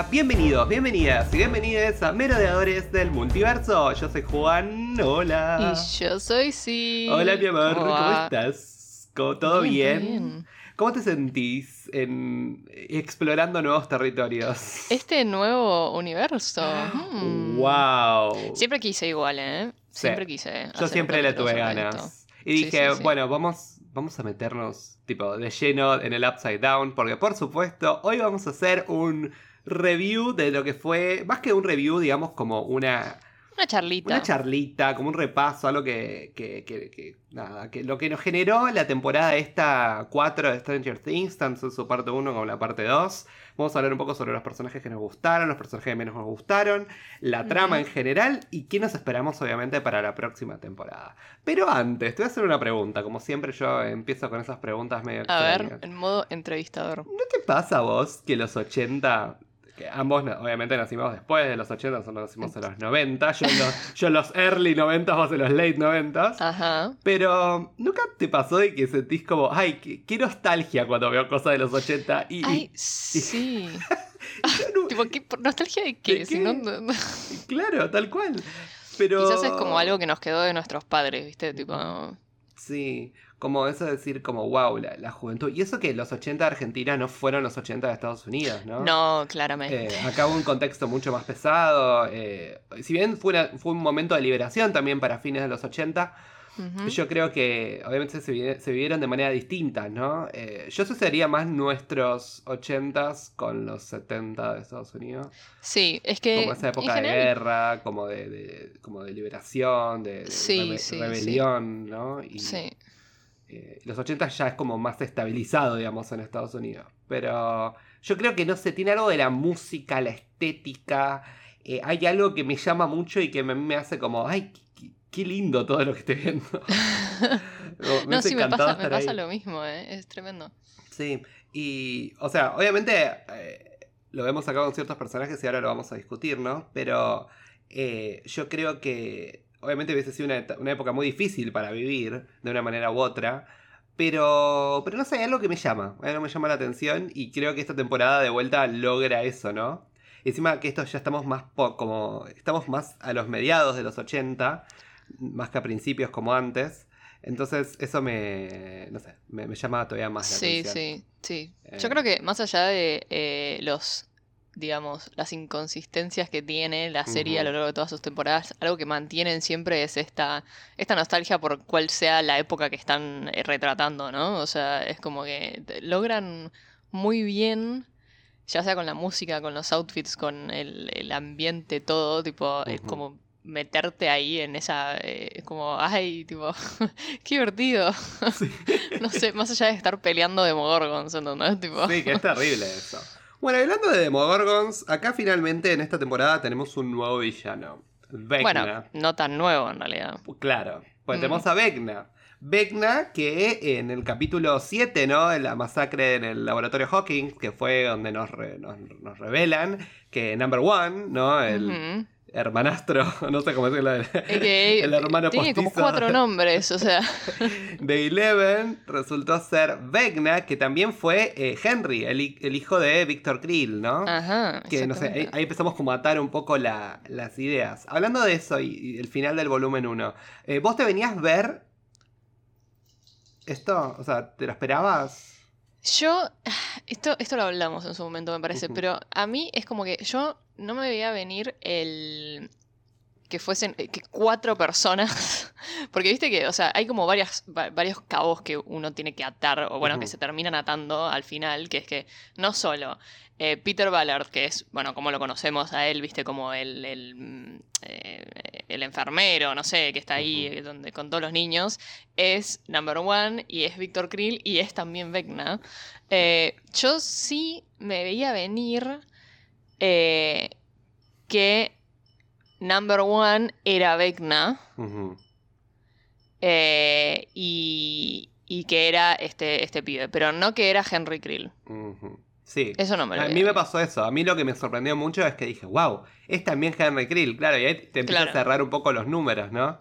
Hola, bienvenidos, bienvenidas y bienvenidas a Merodeadores del Multiverso. Yo soy Juan, hola. Y yo soy Sí. Hola, mi amor, ¿cómo, estás? ¿Cómo- ¿Todo bien? Bien, bien. ¿Cómo te sentís en explorando nuevos territorios? Este nuevo universo. hmm. ¡Wow! Siempre quise igual, ¿eh? Sí. Siempre quise. Yo siempre le tuve ganas. Y Sí, dije, sí, sí. bueno, vamos, vamos a meternos tipo de lleno en el Upside Down, porque por supuesto, hoy vamos a hacer un review de lo que fue, más que un review, digamos como una, Una charlita. una charlita, como un repaso, algo que, que, que- que- nada, que lo que nos generó la temporada esta 4 de Stranger Things, tanto en su parte 1 como la parte 2. Vamos a hablar un poco sobre los personajes que nos gustaron, los personajes que menos nos gustaron, la trama en general y qué nos esperamos obviamente para la próxima temporada. Pero antes, te voy a hacer una pregunta, como siempre yo empiezo con esas preguntas medio A ver, en modo entrevistador. ¿No te pasa a vos que los 80, que ambos obviamente nacimos después de los 80, nosotros nacimos en los 90, yo en los, yo en los early 90, vos en los late 90, Ajá. pero ¿nunca te pasó de que sentís como, ay, qué, qué nostalgia cuando veo cosas de los 80 y, y- Ay, sí. no- tipo, ¿qué, ¿nostalgia de qué? ¿De Si qué? no- no- no. y claro, tal cual. Pero... Quizás es como algo que nos quedó de nuestros padres, ¿viste? Tipo. Sí, como eso de decir como, wow, la, la juventud. Y eso que los 80 de Argentina no fueron los 80 de Estados Unidos, ¿no? No, claramente. Eh, acá hubo un contexto mucho más pesado. eh, si bien fue, una- fue un momento de liberación también para fines de los 80, Yo creo que obviamente se, se vivieron de manera distinta, ¿no? Eh, yo asociaría más nuestros 80s con los 70 de Estados Unidos. Sí, es que. Como esa época de guerra, como de, de- como de liberación, de, de Sí, rebe- sí, sí. rebelión, ¿no? Y, Sí. eh, los 80 ya es como más estabilizado, digamos, en Estados Unidos. Pero yo creo que no sé, tiene algo de la música, la estética. eh, hay algo que me llama mucho y que me, me hace como, ay, qué, lindo todo lo que estoy viendo. Me no, sí, me pasa, me pasa lo mismo, ¿eh? Es tremendo. Sí, y, o sea, obviamente eh, lo vemos acá con ciertos personajes y ahora lo vamos a discutir, ¿no? Pero eh, yo creo que obviamente hubiese sido una, una época muy difícil para vivir de una manera u otra. Pero, pero no sé, hay algo que me llama, hay algo que me llama la atención y creo que esta temporada de vuelta logra eso, ¿no? Encima que esto ya estamos más po- como estamos más a los mediados de los 80, más que a principios como antes. Entonces eso me, no sé, me, me llama todavía más la Sí, atención. sí, sí. Eh. Yo creo que más allá de eh, los, digamos, las inconsistencias que tiene la serie a lo largo de todas sus temporadas, algo que mantienen siempre es esta, esta nostalgia por cuál sea la época que están eh, retratando, ¿no? O sea, es como que logran muy bien, ya sea con la música, con los outfits, con el, el ambiente, todo, tipo, es como meterte ahí en esa, eh, como, ay, tipo, qué divertido. Sí. No sé, más allá de estar peleando Demogorgons, ¿entendés? Tipo... Sí, que es terrible eso. Bueno, hablando de Demogorgons, acá finalmente en esta temporada tenemos un nuevo villano. Vecna. Bueno, no tan nuevo en realidad. Claro, pues Mm. tenemos a Vecna. Vecna que en el capítulo 7, ¿no? En la masacre en el laboratorio Hawkins, que fue donde nos, re- nos, nos revelan que Number One, ¿no? El. Hermanastro, no sé cómo decirlo, el, Es que el hermano tiene como cuatro nombres, o sea. de Eleven resultó ser Vecna, que también fue eh, Henry, el, el hijo de Victor Krill, ¿no? Ajá. Que no sé, ahí, empezamos como a atar un poco la- las ideas. Hablando de eso y, y el final del volumen 1, ¿vos te venías ver esto? O sea, ¿te lo esperabas? Yo, esto, esto lo hablamos en su momento, me parece, pero a mí es como que yo no me veía venir el que fuesen eh, que cuatro personas, porque viste que, o sea, hay como varias, va- varios cabos que uno tiene que atar, o bueno, que se terminan atando al final, que es que no solo eh, Peter Ballard, que es, bueno, como lo conocemos a él, viste, como el, el, mm, eh, el enfermero, no sé, que está ahí donde, con todos los niños, es Number One y es Víctor Krill y es también Vecna. Eh, yo sí me veía venir eh, que Number One era Vecna eh, y, y que era este, este pibe, pero no que era Henry Krill. Sí. Eso no me lo A mí me pasó eso. A mí lo que me sorprendió mucho es que dije, wow, es también Henry Krill. Claro, y ahí te empieza Claro. a cerrar un poco los números, ¿no?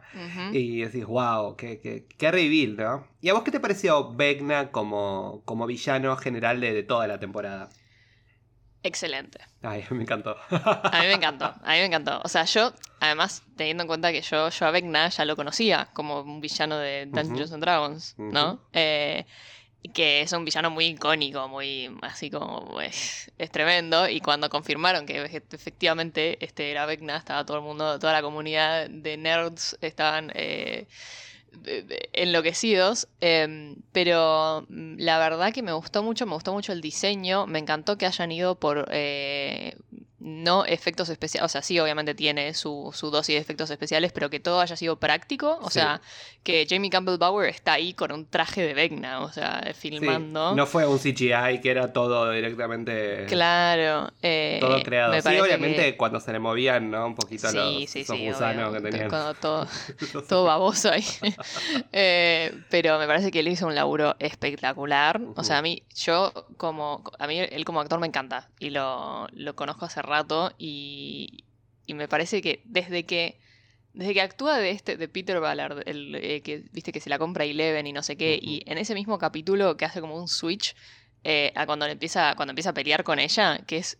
Y decís, wow, qué, qué, qué reveal, ¿no? ¿Y a vos qué te pareció Vecna como, como villano general de, de toda la temporada? Excelente. Ay, me encantó. A mí me encantó, a mí me encantó. O sea, yo, además, teniendo en cuenta que yo, yo a Vecna ya lo conocía como un villano de Dungeons and Dragons, ¿no? Eh, que es un villano muy icónico, muy así como es, es tremendo. Y cuando confirmaron que efe- efectivamente este era Vecna, estaba todo el mundo, toda la comunidad de nerds estaban eh, enloquecidos. em, pero mm, la verdad que me gustó mucho, me gustó mucho el diseño. Me encantó que hayan ido por eh, no efectos especiales. O sea, sí, obviamente tiene su, su dosis de efectos especiales, pero que todo haya sido práctico. O Sí. sea, que Jamie Campbell Bower está ahí con un traje de Vecna, o sea, Sí, filmando. No fue un CGI que era todo directamente. Claro. eh, Todo creado. me Sí, obviamente que- cuando se le movían, ¿no? Un poquito Sí, los, sí, esos gusanos obvio. que tenían. Cuando todo, todo baboso ahí. Eh, pero me parece que él hizo un laburo espectacular. O sea, a mí, yo como, a mí él como actor me encanta y lo, lo conozco hace rato y, y me parece que desde que desde que actúa de este de Peter Ballard, el eh, que viste que se la compra Eleven y no sé qué, y en ese mismo capítulo que hace como un switch eh, a cuando empieza cuando empieza a pelear con ella, que es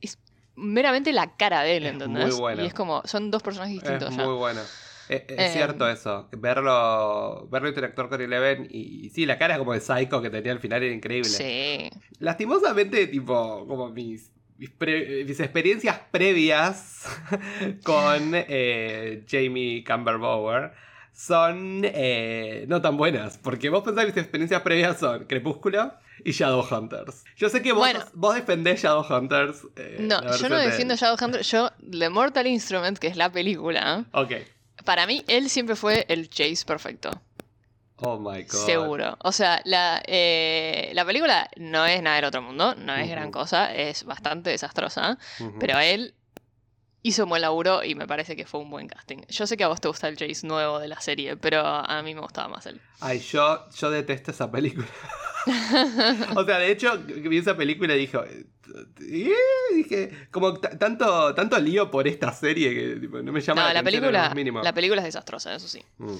es meramente la cara de él, Es ¿entendés? muy buena. Y es como son dos personajes distintos Es ya. muy bueno. Es, es Eh, cierto eso. Verlo, verlo interactuar con Eleven y, y sí, la cara como de Psycho que tenía al final era increíble. Sí. Lastimosamente, tipo, como mis, pre- mis experiencias previas con eh, Jamie Campbell Bower son eh, no tan buenas. Porque vos pensás que mis experiencias previas son Crepúsculo y Shadowhunters. Yo sé que vos, Bueno. vos defendés Shadowhunters. eh, No, yo no de- defiendo Shadowhunter. Yo, The Mortal Instrument, que es la película, Ok. para mí él siempre fue el Chase perfecto. Oh my god. Seguro. O sea, la, eh, la película no es nada del otro mundo, no es gran cosa, es bastante desastrosa, pero él hizo un buen laburo y me parece que fue un buen casting. Yo sé que a vos te gusta el Chase nuevo de la serie, pero a mí me gustaba más él. Ay, yo, yo detesto esa película. o sea, de hecho, vi esa película y dije, eh, dije como tanto, tanto lío por esta serie que tipo, no me llama No, la, la película, la película es desastrosa, eso sí. Mm.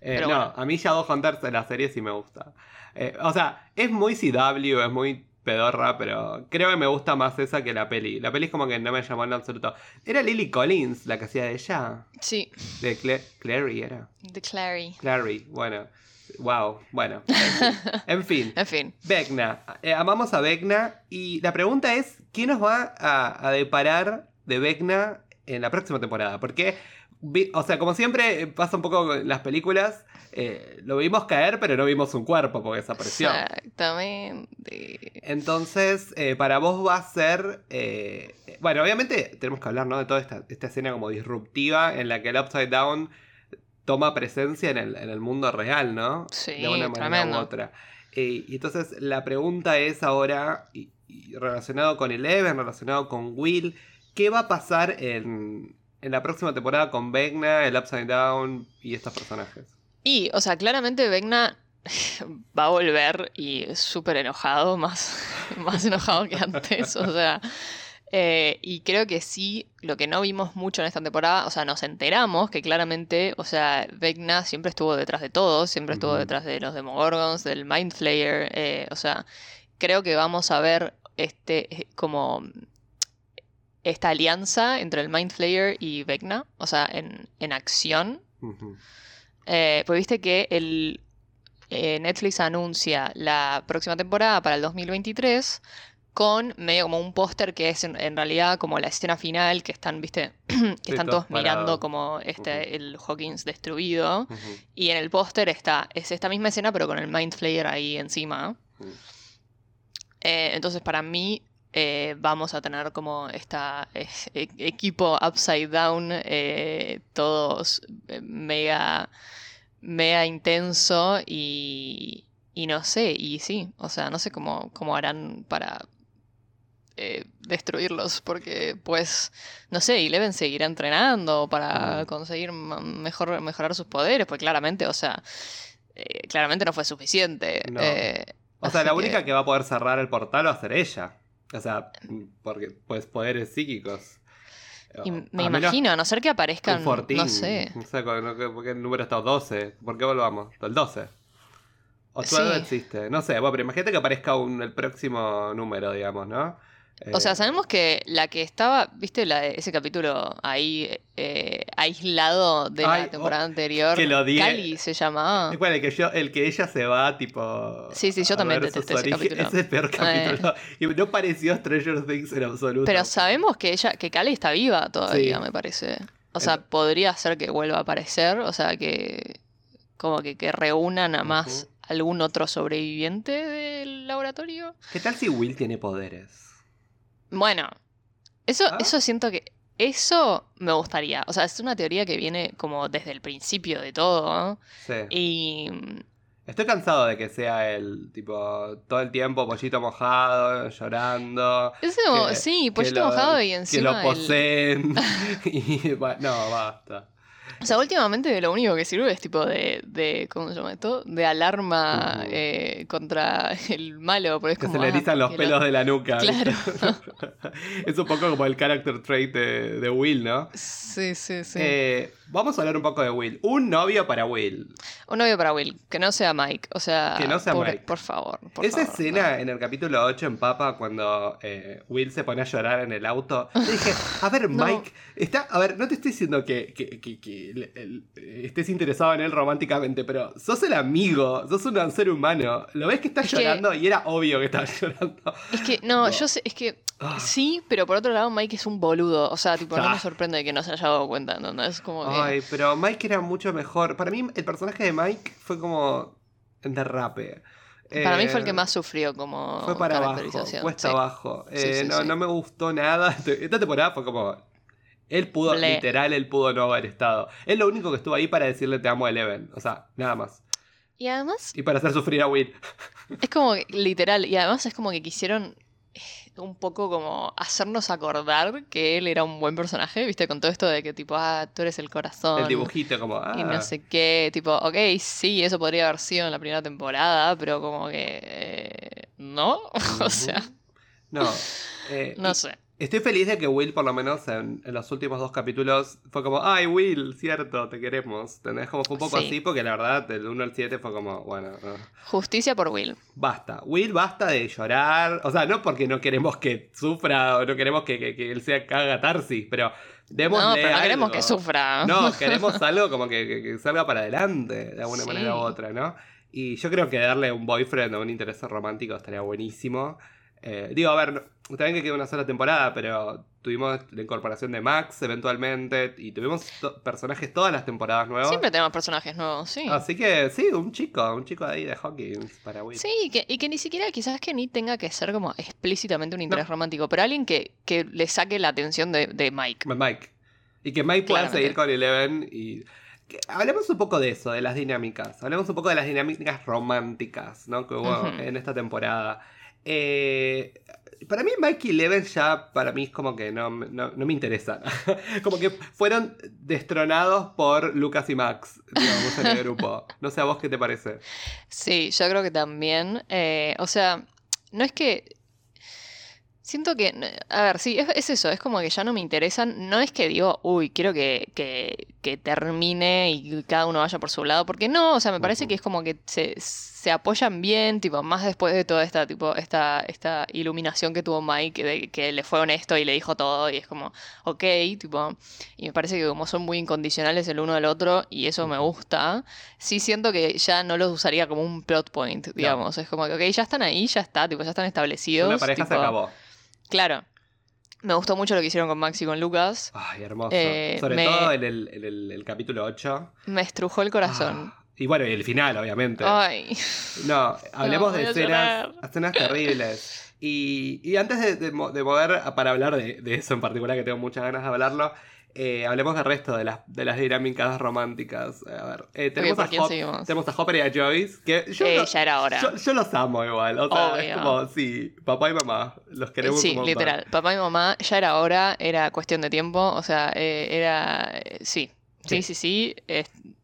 Eh, no, bueno. a mí Shadowhunters de la serie sí me gusta. Eh, o sea, es muy CW, es muy pedorra, pero creo que me gusta más esa que la peli. La peli es como que no me llamó en absoluto. ¿Era Lily Collins la que hacía de ella? Sí, De Cla- Clary era. The Clary. Clary, bueno. Wow, bueno. En fin. En fin. En fin. Vecna. Eh, amamos a Vecna. Y la pregunta es: ¿qué nos va a, a deparar de Vecna en la próxima temporada? Porque, vi- o sea, como siempre pasa un poco con las películas, eh, lo vimos caer, pero no vimos un cuerpo porque desapareció. Exactamente. Entonces, eh, para vos va a ser. eh, bueno, obviamente tenemos que hablar ¿no? de toda esta, esta escena como disruptiva en la que el Upside Down toma presencia en el, en el mundo real, ¿no? Sí, de una manera tremendo. u otra. Y entonces la pregunta es ahora, y, y relacionado con Eleven, relacionado con Will, ¿qué va a pasar en, en la próxima temporada con Vecna, el Upside Down y estos personajes? Y, o sea, claramente Vecna va a volver y súper enojado, más, más enojado que antes, o sea. eh, y creo que sí, lo que no vimos mucho en esta temporada, o sea, nos enteramos que claramente, o sea, Vecna siempre estuvo detrás de todo, siempre estuvo detrás de los Demogorgons, del Mind Flayer, eh, o sea, creo que vamos a ver este, eh, como esta alianza entre el Mind Flayer y Vecna, o sea, en, en acción. Eh, pues viste que el, eh, Netflix anuncia la próxima temporada para el 2023 con medio como un póster que es en, en realidad como la escena final que están, viste, que están todos mirando como este, el Hawkins destruido. Y en el póster está, es esta misma escena pero con el Mind Flayer ahí encima. Eh, entonces para mí eh, vamos a tener como esta eh, e- equipo upside down, eh, todos eh, mega, mega intenso y, y no sé, y sí, o sea, no sé cómo, cómo harán para destruirlos, porque pues, no sé, Eleven seguirá entrenando para conseguir mejor, mejorar sus poderes, pues claramente, o sea, claramente no fue suficiente. No. O sea, la que- única que va a poder cerrar el portal va a ser ella. O sea, porque pues poderes psíquicos. Y me imagino, a no ser que aparezcan, un fortín. no sé. No sé ¿con- con- ¿por qué el número está 12? ¿Por qué volvamos? El 12. O 12 Sí. existe. No sé, bueno, pero imagínate que aparezca un, el próximo número, digamos, ¿no? O sea, Eh, sabemos que la que estaba, viste, la de ese capítulo ahí eh, aislado de Ay, la oh, temporada anterior. que lo odié. Cali se llamaba. Bueno, el que, yo, el que ella se va, tipo. Sí, sí, yo también detesté ese capítulo. Ese es el peor capítulo. Y no pareció Stranger Things en absoluto. Pero sabemos que ella, que Cali está viva todavía, Sí. me parece. O sea, podría ser que vuelva a aparecer, o sea, que como que, que reúnan a más algún otro sobreviviente del laboratorio. ¿Qué tal si Will tiene poderes? Bueno, eso, ¿Ah? eso siento que. Eso me gustaría. O sea, es una teoría que viene como desde el principio de todo. ¿no? Sí. Y. Estoy cansado de que sea el tipo todo el tiempo pollito mojado, llorando. Eso, que- sí, que pollito lo- mojado y Que encima. lo el- poseen. y, ba- no, basta. O sea, últimamente lo único que sirve es tipo de, de ¿cómo se llama esto? De alarma eh, contra el malo, porque es Que como... se le ah, erizan los lo- pelos de la nuca. Claro. es un poco como el character trait de, de Will, ¿no? Sí, sí, sí. Eh, vamos a hablar un poco de Will. Un novio para Will. Un novio para Will, que no sea Mike, o sea... Que no sea pobre- Mike. Por favor, por Esa favor, escena en el capítulo 8 en Papa, cuando eh, Will se pone a llorar en el auto, le dije, a ver, No. Mike, está, a ver, no te estoy diciendo que, que- que- que el- el- estés interesado en él románticamente, pero sos el amigo, sos un ser humano. Lo ves que está Es llorando y era obvio que estaba llorando. Es que, no, No. yo sé, es que... Ah. Sí, pero por otro lado Mike es un boludo, o sea, tipo, no Ah. me sorprende que no se haya dado cuenta, ¿no? Es como que... Ay, pero Mike era mucho mejor. Para mí, el personaje de Mike fue como derrape. Para mí fue el que Eh, más sufrió como Fue para abajo, cuesta sí. abajo. Eh, sí, no, sí. no me gustó nada. Esta temporada fue como. Él pudo, Ble. literal, él pudo no haber estado. Él lo único que estuvo ahí para decirle te amo a Eleven. O sea, nada más. Y además, Y para hacer sufrir a Will. Es como que, literal, y además es como que quisieron un poco como hacernos acordar que él era un buen personaje, ¿viste? Con todo esto de que tipo, ah, tú eres el corazón. El dibujito, como. Ah, Y no sé qué, tipo, ok, sí, eso podría haber sido en la primera temporada, pero como que... eh, ¿No? o sea, No. eh, no sé. Estoy feliz de que Will, por lo menos en, en los últimos dos capítulos, fue como, ay, Will, cierto, te queremos. ¿Entendés? Como fue un poco Sí. así, porque la verdad, del 1 al 7 fue como, bueno, no. Justicia por Will. Basta. Will, basta de llorar. O sea, no porque no queremos que sufra o no queremos que, que- que él sea haga tarsis, pero démosle No, pero no queremos algo. que sufra. No, queremos algo como que, que- que salga para adelante, de alguna Sí. manera u otra, ¿no? Y yo creo que darle un boyfriend o un interés romántico estaría buenísimo. Eh, digo, a ver, bien que queda una sola temporada, pero tuvimos la incorporación de Max eventualmente y tuvimos to- personajes todas las temporadas nuevas. Siempre tenemos personajes nuevos, sí. Así que sí, un chico, un chico ahí de Hawkins para Will. Sí, que, y que ni siquiera quizás que ni tenga que ser como explícitamente un interés romántico, pero alguien que, que le saque la atención de, de Mike. Mike. Y que Mike pueda seguir con Eleven y... que- hablemos un poco de eso, de las dinámicas. Hablemos un poco de las dinámicas románticas, ¿no? Que hubo en esta temporada. Eh, para mí Mike Eleven ya, para mí es como que no, no, no me interesan. como que fueron destronados por Lucas y Max, digamos, en el grupo. No sé, ¿a vos qué te parece? Sí, yo creo que también. eh, o sea, no es que. Siento que. A ver, sí, es, es eso, es como que ya no me interesan. No es que digo, uy, quiero que, que, que termine y cada uno vaya por su lado, porque no, o sea, me parece que es como que se, se apoyan bien, tipo, más después de toda esta, tipo, esta, esta iluminación que tuvo Mike, de que le fue honesto y le dijo todo, y es como, ok, tipo, y me parece que como son muy incondicionales el uno al otro, y eso me gusta, sí siento que ya no los usaría como un plot point, digamos. Es como que, ok, ya están ahí, ya está, tipo, ya están establecidos. Una pareja se tipo, acabó. Claro. Me gustó mucho lo que hicieron con Max y con Lucas. Ay, hermoso. Eh, Sobre me- todo en el, en el- el capítulo 8. Me estrujó el corazón. Ah, y bueno, y el final, obviamente. Ay. No, hablemos de escenas, escenas terribles. Y, y antes de, de de mover a- para hablar de, de eso en particular, que tengo muchas ganas de hablarlo, eh, hablemos del resto de las, de las dinámicas románticas. A ver, eh, tenemos, ¿por a Hop- tenemos a Hopper y a Joyce, que yo, Eh, ya era hora. yo, yo los amo igual. O sea, es como, sí, papá y mamá, los queremos sí, literal. Papá y mamá, ya era hora, era cuestión de tiempo. O sea, eh, era. eh, sí. Sí. Sí, sí,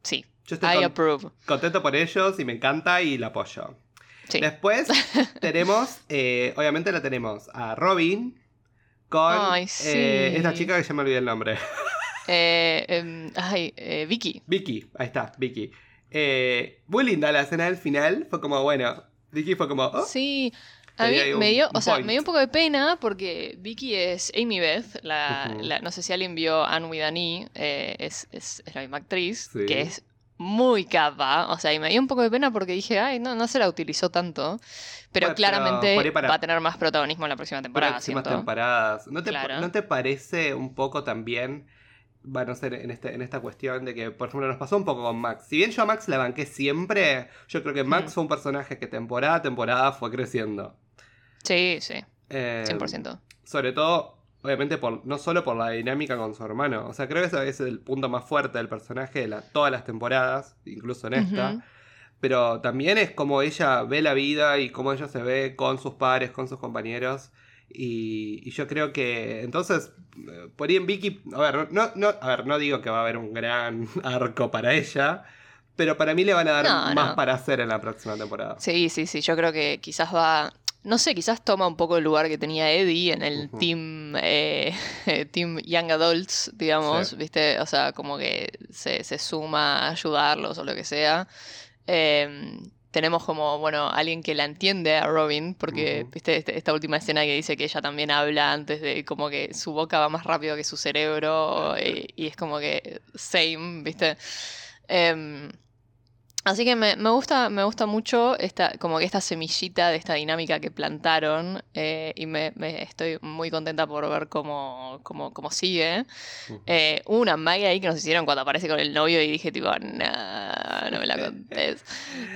sí. Yo estoy I con- approve. contento por ellos y me encanta y la apoyo. Sí. Después tenemos, eh, obviamente la tenemos a Robin con Ay, eh, sí. esta chica que ya me olvidé el nombre. Eh, em, ay, Vicky. Vicky, ahí está, Vicky. Muy linda la escena del final, fue como, bueno, Vicky fue como, oh, Sí. A mí me dio, un o sea, me dio un poco de pena porque Vicky es Amy Beth, la, Ujú. la- no sé si alguien vio Anne with an E, eh, es, es- es la misma actriz, Sí. que es muy capa, o sea, y me dio un poco de pena porque dije, ay, no, no se la utilizó tanto, pero Bueno, claramente para- va a tener más protagonismo en la próxima temporada, próximas siento. temporadas. ¿No te, Claro. ¿No te parece un poco también, bueno, no sé, en, este, en esta cuestión de que, por ejemplo, nos pasó un poco con Max? Si bien yo a Max la banqué siempre, yo creo que Max Mm. fue un personaje que temporada a temporada fue creciendo. Sí, sí, Eh, 100%. Sobre todo, obviamente, por, no solo por la dinámica con su hermano. O sea, creo que ese es el punto más fuerte del personaje de la- todas las temporadas, incluso en esta. Pero también es como ella ve la vida y cómo ella se ve con sus pares, con sus compañeros. Y, y yo creo que entonces, eh, por ahí en Vicky, a ver, no, no, a ver, no digo que va a haber un gran arco para ella, pero para mí le van a dar No, más no. para hacer en la próxima temporada. Sí, sí, sí, yo creo que quizás va, no sé, quizás toma un poco el lugar que tenía Eddie en el team, eh, team Young Adults, digamos, Sí. ¿viste? O sea, como que se, se suma a ayudarlos o lo que sea. Eh, tenemos como, bueno, alguien que la entiende a Robin, porque, viste, este- esta última escena que dice que ella también habla antes de como que su boca va más rápido que su cerebro y, y es como que same, viste. Em, así que me, me gusta, me gusta mucho esta, como que esta semillita de esta dinámica que plantaron eh, y me, me estoy muy contenta por ver cómo, cómo, cómo sigue. Eh, hubo una magia ahí que nos hicieron cuando aparece con el novio y dije tipo, no, no me la contés.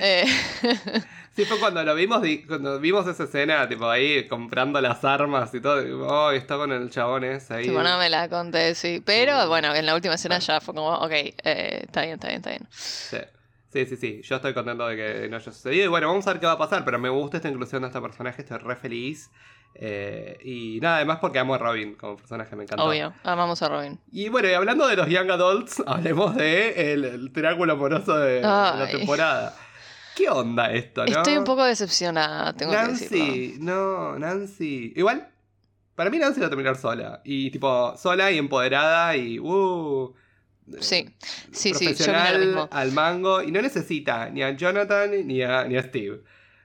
Eh, Sí, fue cuando lo vimos, cuando vimos esa escena, tipo ahí comprando las armas y todo. Oh, está con el chabón ese ahí. tipo, no me la contés, sí. Pero bueno, en la última escena Bueno. ya fue como, ok, eh, está bien, está bien, está bien. Sí. Sí, sí, sí. Yo estoy contento de que no haya sucedido. Y bueno, vamos a ver qué va a pasar. Pero me gusta esta inclusión de este personaje, estoy re feliz. Eh, y nada, además porque amo a Robin como personaje, me encanta. Obvio, amamos a Robin. Y bueno, y hablando de los Young Adults, hablemos de el, el triángulo amoroso de, de la temporada. ¿Qué onda esto, no? Estoy un poco decepcionada, tengo que decirlo. Nancy, no, Nancy. Igual, para mí Nancy va a terminar sola. Y tipo, sola y empoderada y. Uh, Sí, sí, sí, yo lo mismo. al mango. Y no necesita ni a Jonathan ni a, ni a Steve.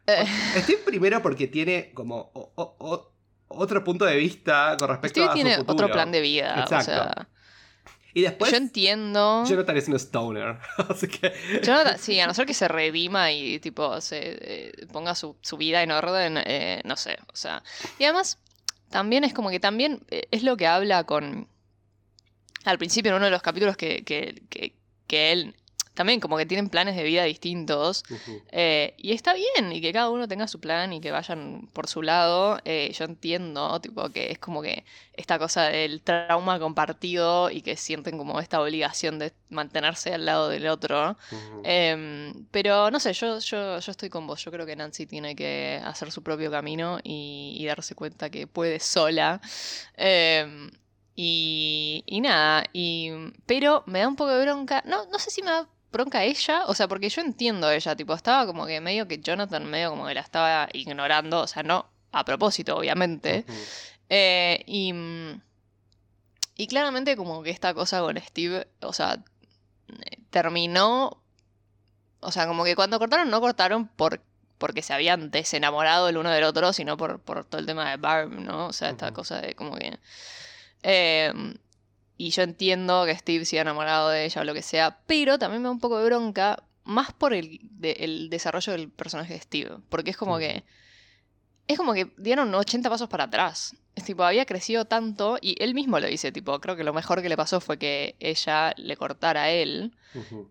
Eh, Steve primero porque tiene como o- o- o- otro punto de vista con respecto Steve a tiene su futuro. otro plan de vida, o Exacto. sea, Y después, yo entiendo. Jonathan es un stoner. Así que. Jonathan, sí, a no ser que se redima y tipo se eh, ponga su, su vida en orden, eh, no sé, o sea. Y además, también es como que también eh, es lo que habla con. Al principio en uno de los capítulos que, que, que, que él. También como que tienen planes de vida distintos. Eh, y está bien, y que cada uno tenga su plan y que vayan por su lado. eh, yo entiendo, tipo, que es como que esta cosa del trauma compartido y que sienten como esta obligación de mantenerse al lado del otro. Em, pero no sé, yo, yo, yo estoy con vos. Yo creo que Nancy tiene que hacer su propio camino y, y darse cuenta que puede sola. Y, y nada, y, pero me da un poco de bronca. No, no sé si me da bronca ella, o sea, porque yo entiendo a ella, tipo, estaba como que medio que Jonathan medio como que la estaba ignorando, o sea, no a propósito, obviamente. Eh, y, y claramente como que esta cosa con Steve, o sea, terminó, o sea, como que cuando cortaron no cortaron por, porque se habían desenamorado el uno del otro, sino por, por todo el tema de Barb, ¿no? O sea, esta cosa de como que... eh, y yo entiendo que Steve se ha enamorado de ella o lo que sea, pero también me da un poco de bronca, más por el, de- el desarrollo del personaje de Steve, porque es como Ujú. que... Es como que dieron 80 pasos para atrás. Es tipo, había crecido tanto y él mismo lo dice, tipo, creo que lo mejor que le pasó fue que ella le cortara a él,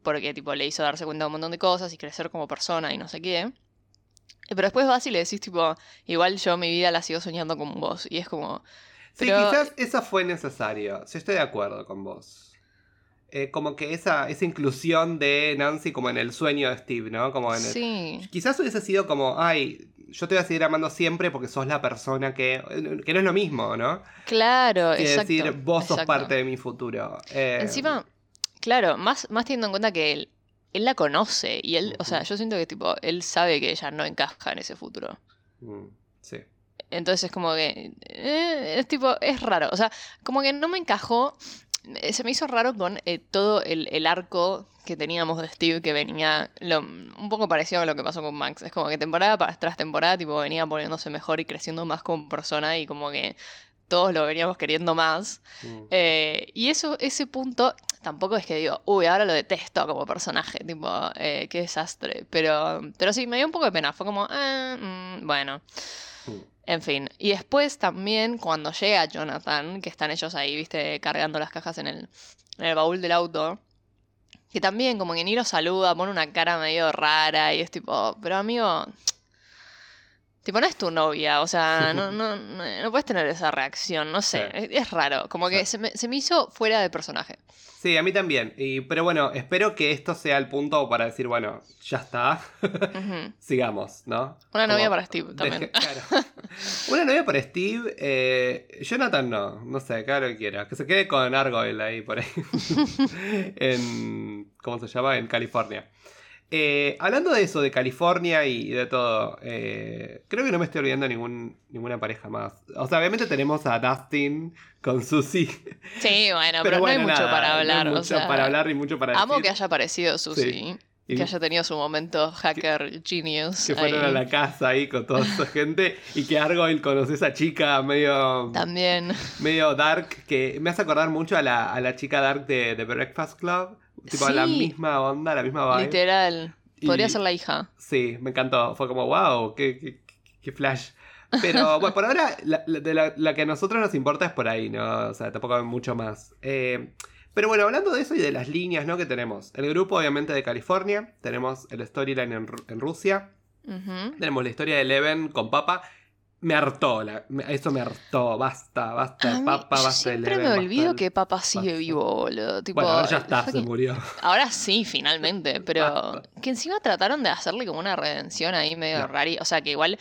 porque tipo le hizo darse cuenta de un montón de cosas y crecer como persona y no sé qué. Pero después vas y le decís, tipo, igual yo mi vida la sigo soñando con vos. Y es como, Sí, Pero- quizás eso fue necesario. Sí, estoy de acuerdo con vos. Eh, como que esa, esa inclusión de Nancy como en el sueño de Steve, ¿no? Como en el- sí, Quizás hubiese sido como, ay, yo te voy a seguir amando siempre porque sos la persona que... Que no es lo mismo, ¿no? claro, Que exacto. decir, vos sos parte de mi futuro. Eh, Encima, claro, más, más teniendo en cuenta que él, él la conoce y él, o sea, yo siento que tipo, él sabe que ella no encaja en ese futuro. mm, sí. Entonces es como que. eh, es tipo. Es raro. O sea, como que no me encajó. eh, se me hizo raro con eh, todo el, el arco que teníamos de Steve que venía lo- un poco parecido a lo que pasó con Max. Es como que temporada tras temporada tipo venía poniéndose mejor y creciendo más como persona y como que todos lo veníamos queriendo más. Mm. Eh, y eso, ese punto tampoco es que digo, uy, ahora lo detesto como personaje, tipo, eh, qué desastre. Pero, pero sí, me dio un poco de pena. Fue como, ah, mm, bueno. En fin, y después también cuando llega Jonathan, que están ellos ahí, viste, cargando las cajas en el, en el baúl del auto, que también como que ni saluda, pone una cara medio rara y es tipo, pero amigo, tipo no es tu novia, o sea, no, no, no, no puedes tener esa reacción, no sé, Sí. es, es raro, como que Sí. se me, se me hizo fuera de personaje. Sí, a mí también. Y, pero bueno, espero que esto sea el punto para decir, bueno, ya está. Ujú. Sigamos, ¿no? Una novia Como- para Steve también. claro. Una novia para Steve. eh, Jonathan no, no sé, cada lo que quiera. Que se quede con Argyle ahí por ahí. en. ¿Cómo se llama? En California. Eh, hablando de eso, de California y de todo, eh, creo que no me estoy olvidando ningún, ninguna pareja más. O sea, obviamente tenemos a Dustin con Susie. Sí, bueno, pero, no hay mucho nada, para no hay hablar. o mucho sea, para hablar y mucho para amo decir. que haya aparecido Susie. Y Que haya tenido su momento hacker genius. que fueron a la casa ahí con toda esa gente y que Argyle conoce a esa chica medio, También. medio dark que me hace acordar mucho a la, a la chica dark de, de Breakfast Club. Tipo Sí. la misma onda, la misma vibe. Literal. Podría Y- ser la hija. Sí, me encantó. Fue como, wow, qué, qué, qué flash. Pero bueno, por ahora la, la- de la, la que a nosotros nos importa es por ahí, ¿no? O sea, tampoco hay mucho más. Eh, pero bueno, hablando de eso y de las líneas, ¿no? Que tenemos. El grupo, obviamente, de California. Tenemos el storyline en, en Rusia. Ujú. Tenemos la historia de Eleven con Papa. Me hartó, la- eso me hartó. Basta, basta mí- Papa, yo basta siempre Eleven. me olvido que Papa sigue basta. vivo, boludo. Tipo, Bueno, ahora ya está, se que- murió. Ahora sí, finalmente. Pero Basta. que encima trataron de hacerle como una redención ahí medio No. rari. O sea, que igual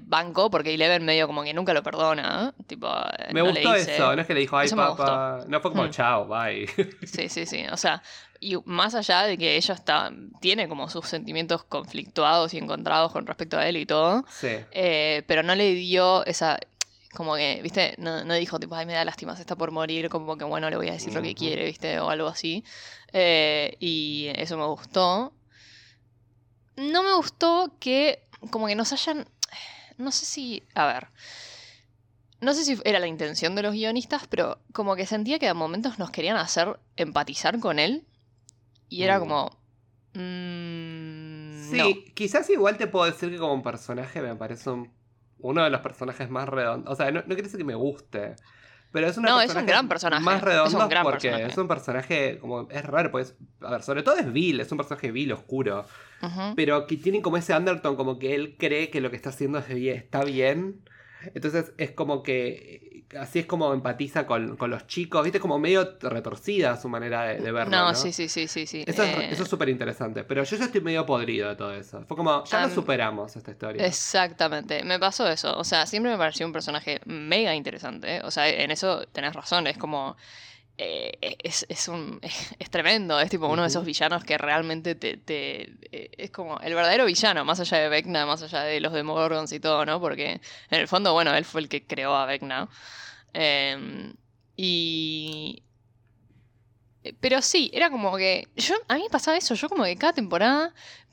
banco porque Eleven medio como que nunca lo perdona. ¿eh? Tipo, eh, Me no le gustó dice- eso, no es que le dijo, ay, Eso Papa. No fue como, Mm. chao, bye. Sí, sí, sí. O sea, y más allá de que ella está, tiene como sus sentimientos conflictuados y encontrados con respecto a él y todo, sí. eh, pero no le dio esa, como que, viste, no, no dijo tipo, ay, me da lástima, se está por morir, como que bueno, le voy a decir lo que quiere, viste, o algo así. Eh, y eso me gustó. No me gustó que, como que nos hayan, no sé si, a ver. No sé si era la intención de los guionistas, pero como que sentía que a momentos nos querían hacer empatizar con él. Y era Mm. como. mm, Sí, no. quizás igual te puedo decir que como personaje me parece un- uno de los personajes más redondos. O sea, no, no quiere decir que me guste. Pero es, una No, es un gran personaje, Más es un redondo gran porque personaje. es un personaje como. Es raro, pues. A ver, sobre todo es vil, es un personaje vil, oscuro. Pero que tiene como ese undertone, como que él cree que lo que está haciendo está bien. Entonces es como que. Así es como empatiza con, con los chicos. Viste, como medio retorcida su manera de, de verlo. No, ¿no? sí, sí, sí, sí, sí. Eso Eh, es eso es súper interesante. Pero yo ya estoy medio podrido de todo eso. Fue como, ya Am, lo superamos esta historia. Exactamente, me pasó eso. O sea, siempre me pareció un personaje mega interesante. ¿eh? O sea, en eso tenés razón. Es como. Eh, es, es un, es tremendo. Es tipo uno de esos villanos que realmente te, te- eh, Es como el verdadero villano, más allá de Vecna, más allá de los Demogorgons y todo, ¿no? Porque en el fondo, bueno, él fue el que creó a Vecna. Em, y. eh, Pero sí, era como que. Yo, a mí me pasaba eso. Yo, como que cada temporada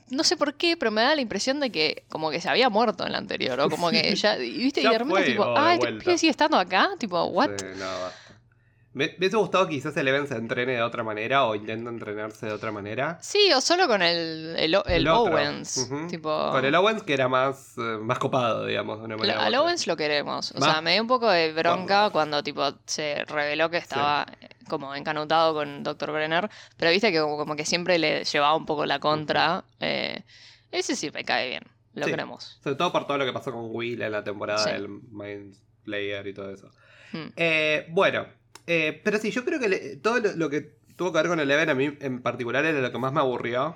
no sé por qué, pero me da la impresión de que como que se había muerto en la anterior, o como que ya, y viste, y de repente fue, tipo, ah, este vuelta". pibe sigue estando acá, tipo, what? Sí, no. Me, hubiese gustado que quizás Eleven se entrene de otra manera o intente entrenarse de otra manera. Sí, o solo con el, el. Owens, tipo... Con el Owens que era más, eh, más copado, digamos, de una manera. Al. Owens lo queremos. O sea, me dio un poco de bronca cuando tipo se reveló que estaba eh, como encanutado con Dr. Brenner. Pero viste que como, como que siempre le llevaba un poco la contra. eh, ese sí me cae bien. Lo Sí. queremos. Sobre todo por todo lo que pasó con Will en la temporada Sí. del Mind Player y todo eso. Hmm. Eh, bueno, eh, pero sí, yo creo que le- todo lo, lo que tuvo que ver con Eleven a mí en particular era lo que más me aburrió.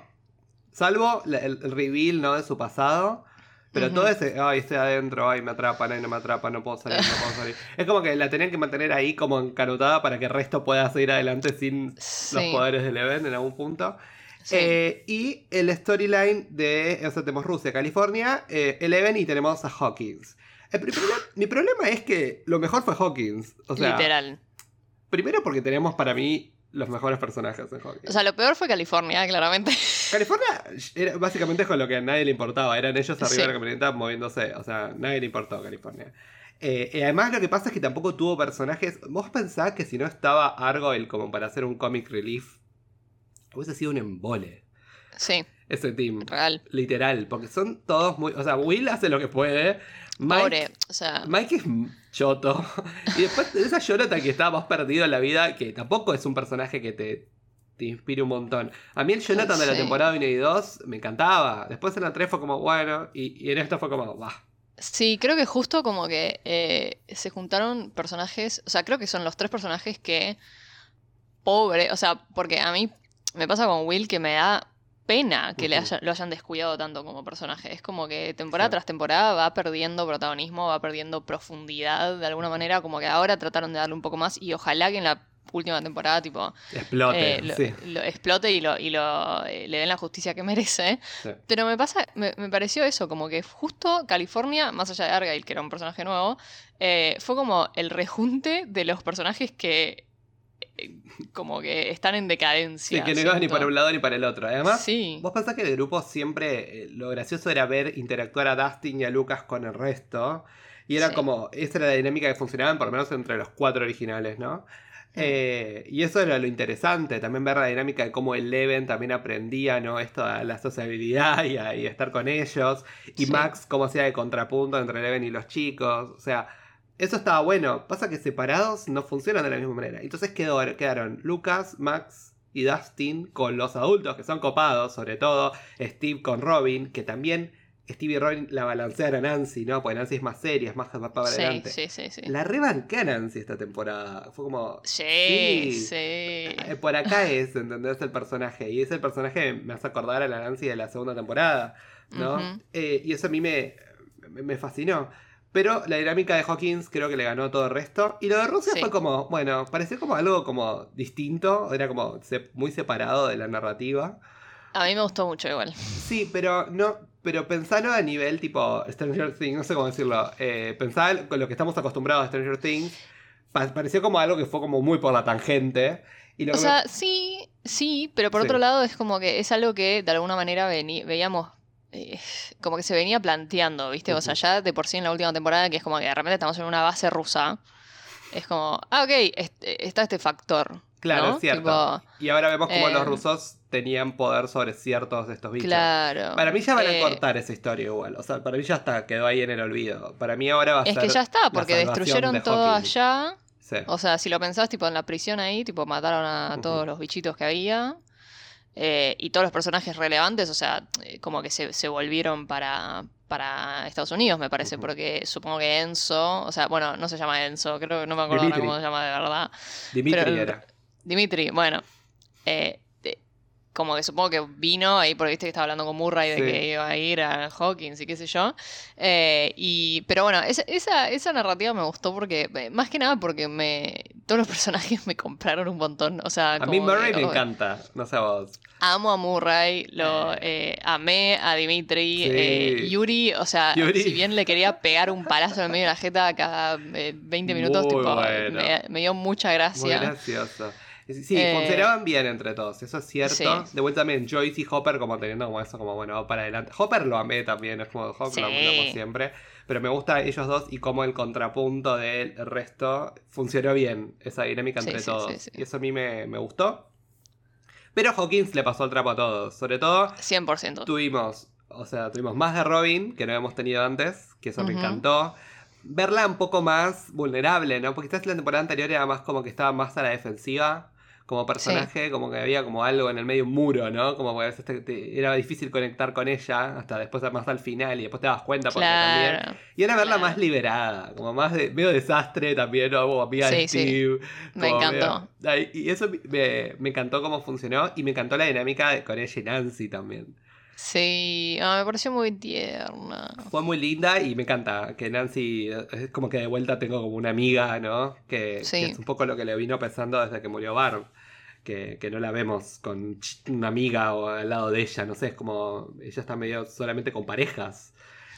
Salvo la- el, el reveal, ¿no? De su pasado. Pero todo ese, ay, estoy adentro, ay, me atrapan, ay, no me atrapan, no puedo salir, no puedo salir. Es como que la tenían que mantener ahí como encanutada para que el resto pueda seguir adelante sin los poderes de Eleven en algún punto. sí. Eh, y el storyline de, o sea, tenemos Rusia, California, eh, Eleven y tenemos a Hawkins. El pri- problema- mi problema es que lo mejor fue Hawkins. O sea, Literal. Primero porque tenemos para mí los mejores personajes en Hawkins. O sea, lo peor fue California, claramente. California era básicamente es con lo que a nadie le importaba. Eran ellos arriba Sí. de la camioneta moviéndose. O sea, nadie le importó California. Eh, y además lo que pasa es que tampoco tuvo personajes. ¿Vos pensás que si no estaba Argyle como para hacer un comic relief, hubiese sido un embole Sí, ese team? real. Literal, porque son todos muy... O sea, Will hace lo que puede. Mike, Pobre, o sea, Mike es choto. Y después de esa Jonathan que estaba más perdido en la vida, que tampoco es un personaje que te, te inspire un montón. A mí el Jonathan de la temporada 1 y 2 me encantaba. Después en la 3 fue como, bueno, y, y en esto fue como, va. sí, creo que justo como que eh, se juntaron personajes, o sea, creo que son los tres personajes que, pobre, o sea, porque a mí me pasa con Will que me da pena que le haya- lo hayan descuidado tanto como personaje. Es como que temporada tras temporada va perdiendo protagonismo, va perdiendo profundidad de alguna manera, como que ahora trataron de darle un poco más y ojalá que en la última temporada, tipo, Explote. eh, lo, sí, lo explote y, lo, y lo, eh, le den la justicia que merece. sí. Pero me pasa, me, me pareció eso, como que justo California, más allá de Argyle, que era un personaje nuevo, eh, fue como el rejunte de los personajes que como que están en Sí, decadencia. que no ibas ni para un lado ni para el otro. Además, sí, vos pensás que el grupo siempre, eh, lo gracioso era ver interactuar a Dustin y a Lucas con el resto. Y era Sí. como, esa era la dinámica que funcionaban, por lo menos entre los cuatro originales, ¿no? Eh, y eso era lo interesante, también ver la dinámica de cómo Eleven también aprendía, ¿no? Esto a la sociabilidad y a, y a estar con ellos. Y Sí. Max, cómo hacía de contrapunto entre Eleven y los chicos. O sea, eso estaba bueno. Pasa que separados no funcionan de la misma manera. Entonces quedó, quedaron Lucas, Max y Dustin con los adultos que son copados, sobre todo Steve con Robin, que también Steve y Robin la balancean a Nancy, ¿no? Porque Nancy es más seria, es más para sí, adelante. sí, sí, sí. La rebanqué a Nancy esta temporada. Fue como. Sí, Sí. sí. eh, Por acá es, ¿entendés? El personaje. Y ese personaje me hace acordar a la Nancy de la segunda temporada, ¿no? Eh, y eso a mí me, me fascinó. Pero la dinámica de Hawkins creo que le ganó todo el resto. Y lo de Rusia Sí. fue como, bueno, pareció como algo como distinto. Era como muy separado de la narrativa. A mí me gustó mucho igual. Sí, pero no. Pero pensalo a nivel tipo Stranger Things, no sé cómo decirlo. Eh, pensá con lo que estamos acostumbrados a Stranger Things. pa- pareció como algo que fue como muy por la tangente. Y lo O que me- sea, sí, sí, pero por Sí. otro lado es como que es algo que de alguna manera veíamos eh, como que se venía planteando, ¿viste? O sea, ya de por sí en la última temporada que es como que de repente estamos en una base rusa. Es como, ah, ok, este- está este factor. Claro, ¿no? es cierto. Tipo, y ahora vemos como los eh, rusos tenían poder sobre ciertos de estos bichos. claro. Para mí ya van a Eh, cortar esa historia igual. O sea, para mí ya está, quedó ahí en el olvido. Para mí ahora va a Es ser. que ya está, porque destruyeron de todo allá. Sí. O sea, si lo pensás, tipo, en la prisión ahí, tipo, mataron a todos los bichitos que había. Eh, y todos los personajes relevantes, o sea, eh, como que se, se volvieron para, para Estados Unidos, me parece, porque supongo que Enzo, o sea, bueno, no se llama Enzo, creo que no me acuerdo ahora cómo se llama de verdad. Dimitri pero era. Dimitri, bueno, eh, como que supongo que vino ahí porque viste que estaba hablando con Murray de Sí. que iba a ir a Hawkins y qué sé yo. Eh, y, pero bueno, esa, esa, esa narrativa me gustó porque, eh, más que nada porque me todos los personajes me compraron un montón. O sea, A mí Murray que, me oh, encanta. No sé a vos. Amo a Murray, lo eh, amé a Dimitri, Sí. eh, Yuri, o sea, Yuri. si bien le quería pegar un palazo en medio de la jeta cada eh, 20 minutos, Muy tipo, bueno. me, me dio mucha Muy gracia. gracioso. Sí, Eh, funcionaban bien entre todos, eso es cierto. Sí. De vuelta también Joyce y Hopper como teniendo como eso, como bueno, para adelante. Hopper lo amé también, es como Hopper lo Sí. amo siempre. Pero me gusta ellos dos y cómo el contrapunto del resto funcionó bien, esa dinámica entre sí, todos. Y eso a mí me, me gustó. Pero Hawkins le pasó el trapo a todos. Sobre todo 100%. tuvimos, o sea, tuvimos más de Robin que no habíamos tenido antes, que eso me encantó. Verla un poco más vulnerable, ¿no? Porque quizás la temporada anterior era más como que estaba más a la defensiva. Como personaje, como que había como algo en el medio, un muro, ¿no? Como que a veces te- te- era difícil conectar con ella, hasta después más al final, y después te das cuenta porque también. Claro. Y era verla claro. más liberada, como más de medio desastre también, ¿no? Como amiga de Sí, sí. Steve. Me encantó. medio- y eso me, me encantó cómo funcionó, y me encantó la dinámica de- con ella y Nancy también. Sí, ah, me pareció muy tierna. Fue muy linda y me encanta que Nancy es como que de vuelta tengo como una amiga, ¿no? Que, Sí. que es un poco lo que le vino pensando desde que murió Barb. Que, que no la vemos con una amiga o al lado de ella, no sé, es como ella está medio solamente con parejas.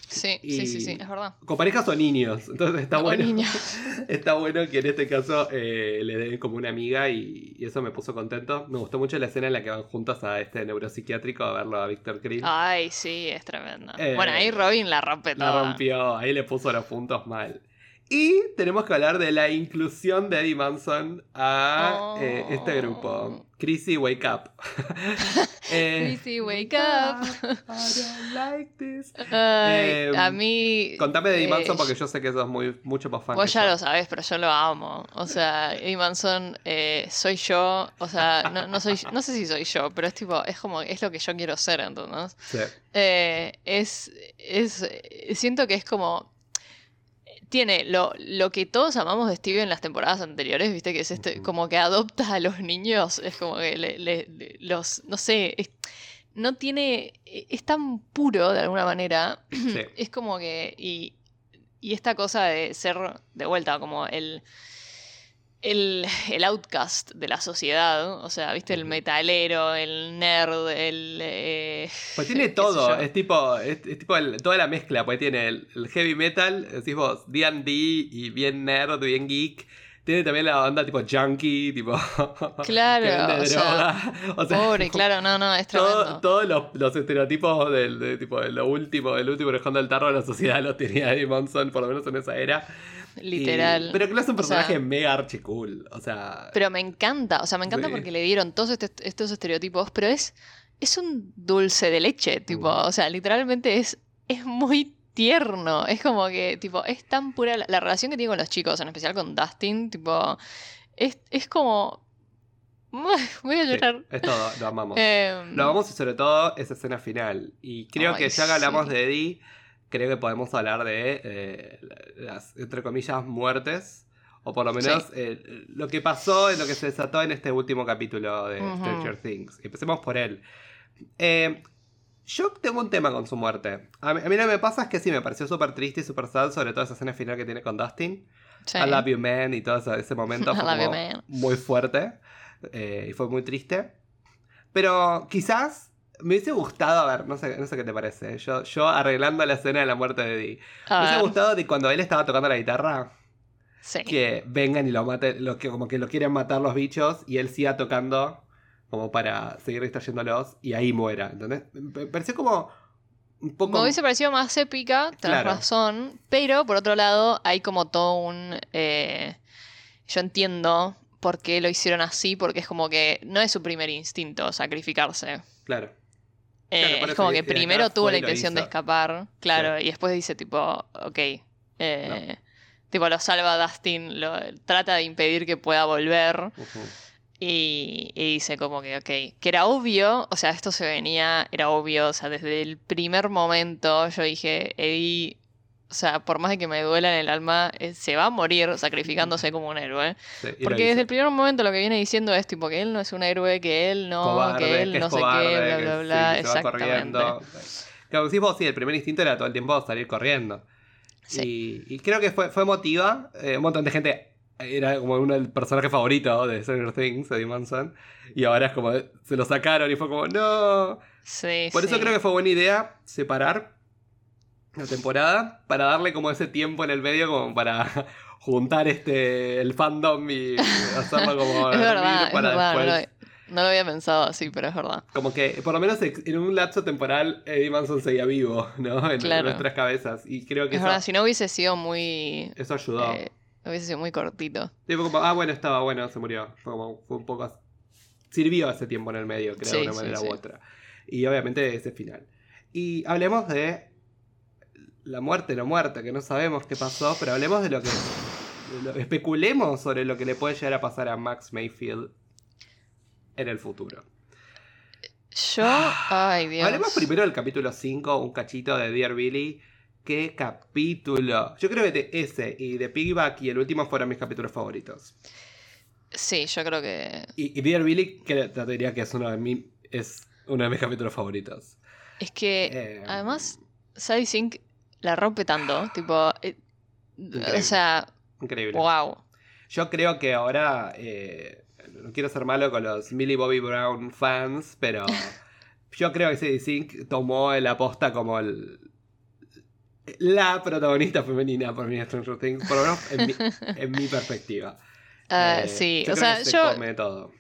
Sí, Y- sí, sí, sí, es verdad. Con parejas o niños. Entonces está O bueno. niños. Está bueno que en este caso eh, le den como una amiga y, y eso me puso contento. Me gustó mucho la escena en la que van juntos a este neuropsiquiátrico a verlo a Víctor Krill. Ay, sí, es tremendo. Eh, bueno, ahí Robin la rompe La toda. rompió, ahí le puso los puntos mal. Y tenemos que hablar de la inclusión de Eddie Manson a Oh. eh, este grupo. Chrissy Wake Up. Eh, Chrissy, wake up. I don't like this. Eh, a mí. Contame de Eddie eh, Manson porque yo sé que sos muy, mucho más fan. Vos ya yo. lo sabés, pero yo lo amo. O sea, Eddie Manson eh, soy yo. O sea, no, no soy, no sé si soy yo, pero es tipo, es como, es lo que yo quiero ser, ¿entendés? Sí. Eh, es, es, eh, siento que es como, tiene lo, lo que todos amamos de Steve en las temporadas anteriores, viste, que es este, como que adopta a los niños, es como que le, le- le- los, no sé, es- no tiene, e, es tan puro de alguna manera, Sí. es como que, y, y esta cosa de ser, de vuelta, como el... El, el outcast de la sociedad, o sea, viste, el metalero, el nerd, el... eh, Pues tiene todo, es tipo, es, es tipo el- toda la mezcla, pues tiene el, el heavy metal, decís vos, D&D y bien nerd, bien geek. Tiene también la onda tipo junkie, tipo... Claro, o sea. O sea, Pobre, claro, no, no, es tremendo. todos los, los estereotipos del, de, tipo, de lo último, del último orejón del tarro de la sociedad los tenía Eddie Monson, por lo menos en esa era. Y- Literal. pero que hace un O sea, personaje mega archi cool. O sea... Pero me encanta, o sea, me encanta Sí. porque le dieron todos este- estos estereotipos, pero es, es un dulce de leche, tipo, Mm. o sea, literalmente es, es muy tierno, es como que, tipo, es tan pura la, la relación que tiene con los chicos, en especial con Dustin, tipo, es, es como... Voy a sí, llorar. es todo, lo amamos. Em, Lo amamos y sobre todo esa escena final. Y creo Ay, que ya hablamos sí. de Eddie, creo que podemos hablar de eh, las, entre comillas, muertes. O por lo menos eh, lo que pasó, lo que se desató en este último capítulo de Ujú. Stranger Things. Empecemos por él. Eh, yo tengo un tema con su muerte. A mí, a mí lo que me pasa es que sí, me pareció súper triste y súper sad, sobre todo esa escena final que tiene con Dustin. sí. I love you, man, y todo ese, ese momento fue como muy fuerte eh, y fue muy triste. Pero quizás me hubiese gustado, a ver, no sé, no sé qué te parece, yo, yo arreglando la escena de la muerte de. A Me hubiese gustado de cuando él estaba tocando la guitarra, sí. que vengan y lo maten, lo que, como que lo quieren matar los bichos y él siga tocando como para seguir distrayéndolos y ahí muera, ¿entendés? Me pareció como un poco... Me hubiese parecido más épica, tenés Claro. razón, pero por otro lado hay como todo un... eh, yo entiendo por qué lo hicieron así, porque es como que no es su primer instinto sacrificarse. Claro. Eh, Claro, es como que primero tuvo la intención de escapar, claro, y después dice tipo, ok, eh, tipo lo salva Dustin, lo, trata de impedir que pueda volver. Y, y dice como que, ok, que era obvio, o sea, esto se venía, era obvio, o sea, desde el primer momento yo dije, Eddie, o sea, por más de que me duela en el alma, eh, se va a morir sacrificándose como un héroe. Sí, Porque desde el primer momento lo que viene diciendo es tipo que él no es un héroe, que él no, cobarde, que él que no sé cobarde, qué, bla, bla, sí, bla, exactamente. Claro, decís vos, sí, el primer instinto era todo el tiempo salir corriendo. Sí. Y, y creo que fue, fue emotiva. eh, un montón de gente era como uno del personaje favorito de Stranger Things, Eddie Manson. Y ahora es como, se lo sacaron y fue como, no. Sí, Por eso sí. creo que fue buena idea separar la temporada para darle como ese tiempo en el medio como para juntar este el fandom y hacerlo como Es verdad, es verdad, no después. lo, no lo había pensado así, pero es verdad. Como que, por lo menos en un lapso temporal, Eddie Manson seguía vivo, ¿no? En Claro. nuestras cabezas. Y creo que Es eso, verdad, si no hubiese sido muy... eso ayudó. eh, hubiese sido muy cortito. Como, ah, bueno, estaba bueno, se murió. Fue como, fue un poco. Sirvió ese tiempo en el medio, creo, Sí, de una sí, manera sí. u otra. Y obviamente ese final. Y hablemos de la muerte, no muerte, que no sabemos qué pasó, pero hablemos de lo que. de lo- especulemos sobre lo que le puede llegar a pasar a Max Mayfield en el futuro. Yo... Ay, Dios. Hablemos primero del capítulo 5, un cachito de Dear Billy. ¡Qué capítulo! Yo creo que de ese y de Piggyback y el último fueron mis capítulos favoritos. Sí, yo creo que... Y, y Dear Billy, que te diría que es uno de, mi, es uno de mis capítulos favoritos. Es que... Eh, Además, Sadie Sink la rompe tanto. Tipo... eh, o sea, Increíble. wow. Yo creo que ahora. eh, no quiero ser malo con los Millie Bobby Brown fans, pero. yo creo que Sadie Sink tomó la posta como el. la protagonista femenina por mí Stranger Things, por lo menos en mi, en mi perspectiva. Eh, sí, yo o creo sea, que se yo come todo.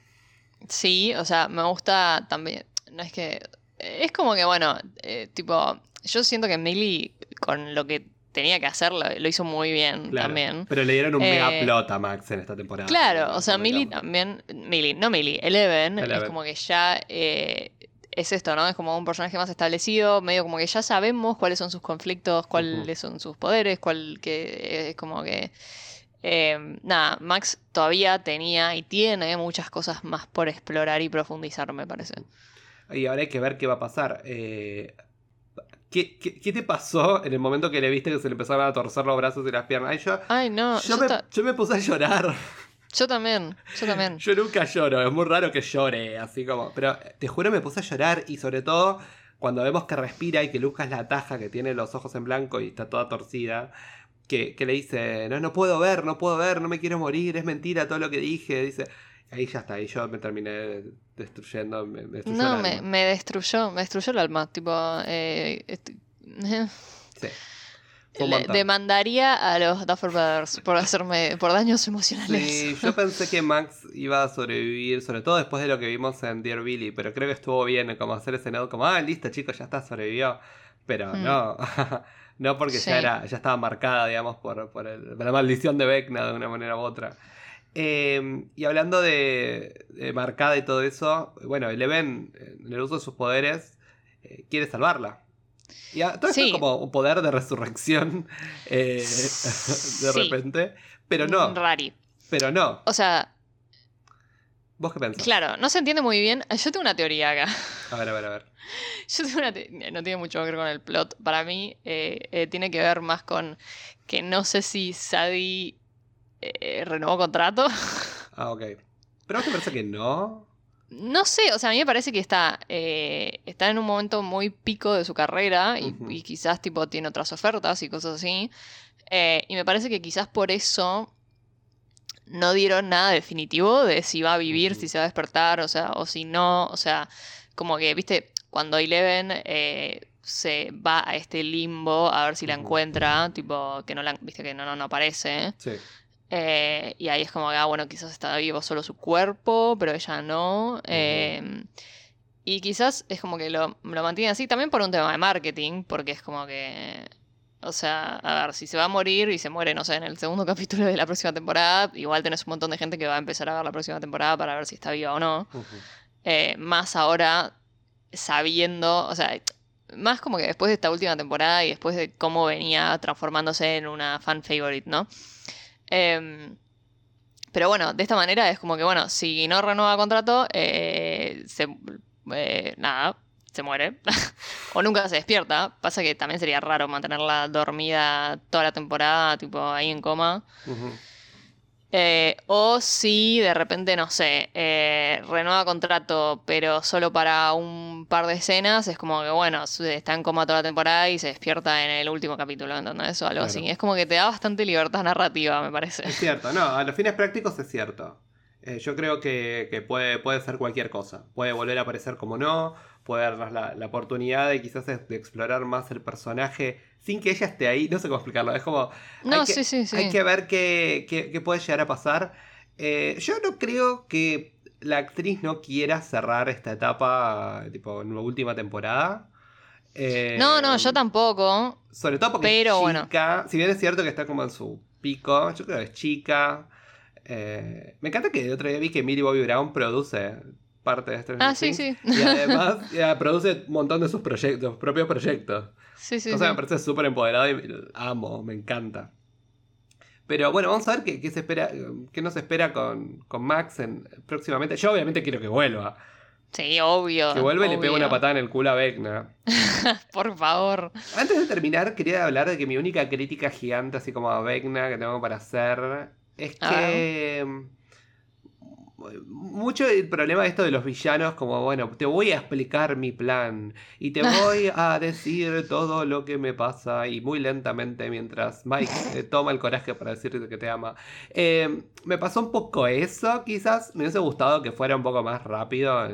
sí, o sea, me gusta también. No es que. Es como que, bueno, eh, tipo, yo siento que Millie con lo que tenía que hacer lo, hizo muy bien Claro. también. Pero le dieron un mega Eh, plot a Max en esta temporada. Claro, o sea, Millie también. Millie, no Millie, Eleven, es como que ya. eh, es esto, ¿no? Es como un personaje más establecido, medio como que ya sabemos cuáles son sus conflictos, cuáles son sus poderes, cuál que es como que. eh, nada, Max todavía tenía y tiene muchas cosas más por explorar y profundizar, me parece. Y ahora hay que ver qué va a pasar. Eh, ¿qué, qué, qué te pasó en el momento que le viste que se le empezaron a torcer los brazos y las piernas? Ay, yo, Ay, no, yo, yo, me, yo me puse a llorar. yo también, yo también. Yo nunca lloro, es muy raro que llore, así como. Pero te juro, me puse a llorar y sobre todo cuando vemos que respira y que Lucas la ataja, que tiene los ojos en blanco y está toda torcida. Que, que le dice, no, no puedo ver, no puedo ver, no me quiero morir, es mentira todo lo que dije. Dice, ahí ya está, ahí yo me terminé destruyendo. Me, me destruyó No, el me, alma. me destruyó, me destruyó el alma. Tipo, eh, est- Sí. Fue un le- montón. demandaría a los Duffer Brothers por hacerme, por daños emocionales. Sí, yo pensé que Max iba a sobrevivir, sobre todo después de lo que vimos en Dear Billy, pero creo que estuvo bien como hacer ese nodo como, ah, listo chicos, ya está, sobrevivió. Pero Hmm. no, no porque Sí. ya era, ya estaba marcada, digamos, por, por, el- por la maldición de Vecna de una manera u otra. Eh, y hablando de, de marcada y todo eso, bueno, Eleven, en el uso de sus poderes, eh, quiere salvarla. Y a- todo esto Sí. es como un poder de resurrección eh, de Sí. repente, pero no, Rari. pero no. O sea, ¿Vos qué pensás? claro, no se entiende muy bien. Yo tengo una teoría acá. A ver, a ver, a ver. Yo tengo una te- no tiene mucho que ver con el plot. Para mí eh, eh, tiene que ver más con que no sé si Sadie eh, renovó contrato. Ah, ok. ¿Pero a te parece que no? No sé, o sea, a mí me parece que está, eh, está en un momento muy pico de su carrera y, quizás tipo tiene otras ofertas y cosas así. Eh, y me parece que quizás por eso no dieron nada definitivo de si va a vivir, si se va a despertar, o sea, o si no, o sea, como que, viste, cuando Eleven eh, se va a este limbo a ver si la encuentra, tipo, que no la, viste que no, no, no aparece. Sí. Eh, y ahí es como que, ah, bueno, quizás está vivo solo su cuerpo, pero ella no. Eh, y quizás es como que lo, lo mantiene así también por un tema de marketing, porque es como que. O sea, a ver, si se va a morir y se muere, no sé, en el segundo capítulo de la próxima temporada, igual tenés un montón de gente que va a empezar a ver la próxima temporada para ver si está viva o no. Eh, más ahora sabiendo, o sea, más como que después de esta última temporada y después de cómo venía transformándose en una fan favorite, ¿no? Em, pero bueno, de esta manera es como que, bueno, si no renueva contrato, eh, se, eh, nada, se muere. o nunca se despierta. Pasa que también sería raro mantenerla dormida toda la temporada, tipo ahí en coma. Eh, o si de repente, no sé, eh, renueva contrato, pero solo para un par de escenas, es como que, bueno, está en coma toda la temporada y se despierta en el último capítulo, ¿entendés? O algo Claro. así. Es como que te da bastante libertad narrativa, me parece. Es cierto, no, a los fines prácticos es cierto. Eh, yo creo que, que puede, puede ser cualquier cosa. Puede volver a aparecer como no, puede darnos la, la oportunidad de quizás de, de explorar más el personaje sin que ella esté ahí. No sé cómo explicarlo. Es como. No, hay que, sí, sí, sí. Hay que ver qué, qué- qué puede llegar a pasar. Eh, yo no creo que la actriz no quiera cerrar esta etapa, tipo, en la última temporada. Eh, No, no, yo tampoco. Sobre todo porque Pero es bueno. chica. Si bien es cierto que está como en su pico, yo creo que es chica. Eh, me encanta que el otro día vi que Millie Bobby Brown produce parte de Stranger Ah, sí, sí. Y además produce un montón de sus proyectos, propios proyectos. Sí, sí, o sea, sí. me parece súper empoderada y amo, me encanta. Pero bueno, vamos a ver qué, qué se espera, qué nos espera con, con Max en, próximamente. Yo obviamente quiero que vuelva. Sí, obvio. Que vuelva y le obvio. una patada en el culo a Vecna. Por favor. Antes de terminar, quería hablar de que mi única crítica gigante, así como a Vecna, que tengo para hacer, es que. Mucho el problema de esto de los villanos, como bueno, te voy a explicar mi plan y te voy a decir todo lo que me pasa y muy lentamente mientras Mike eh, toma el coraje para decirte que te ama. Eh, me pasó un poco eso, quizás me hubiese gustado que fuera un poco más rápido,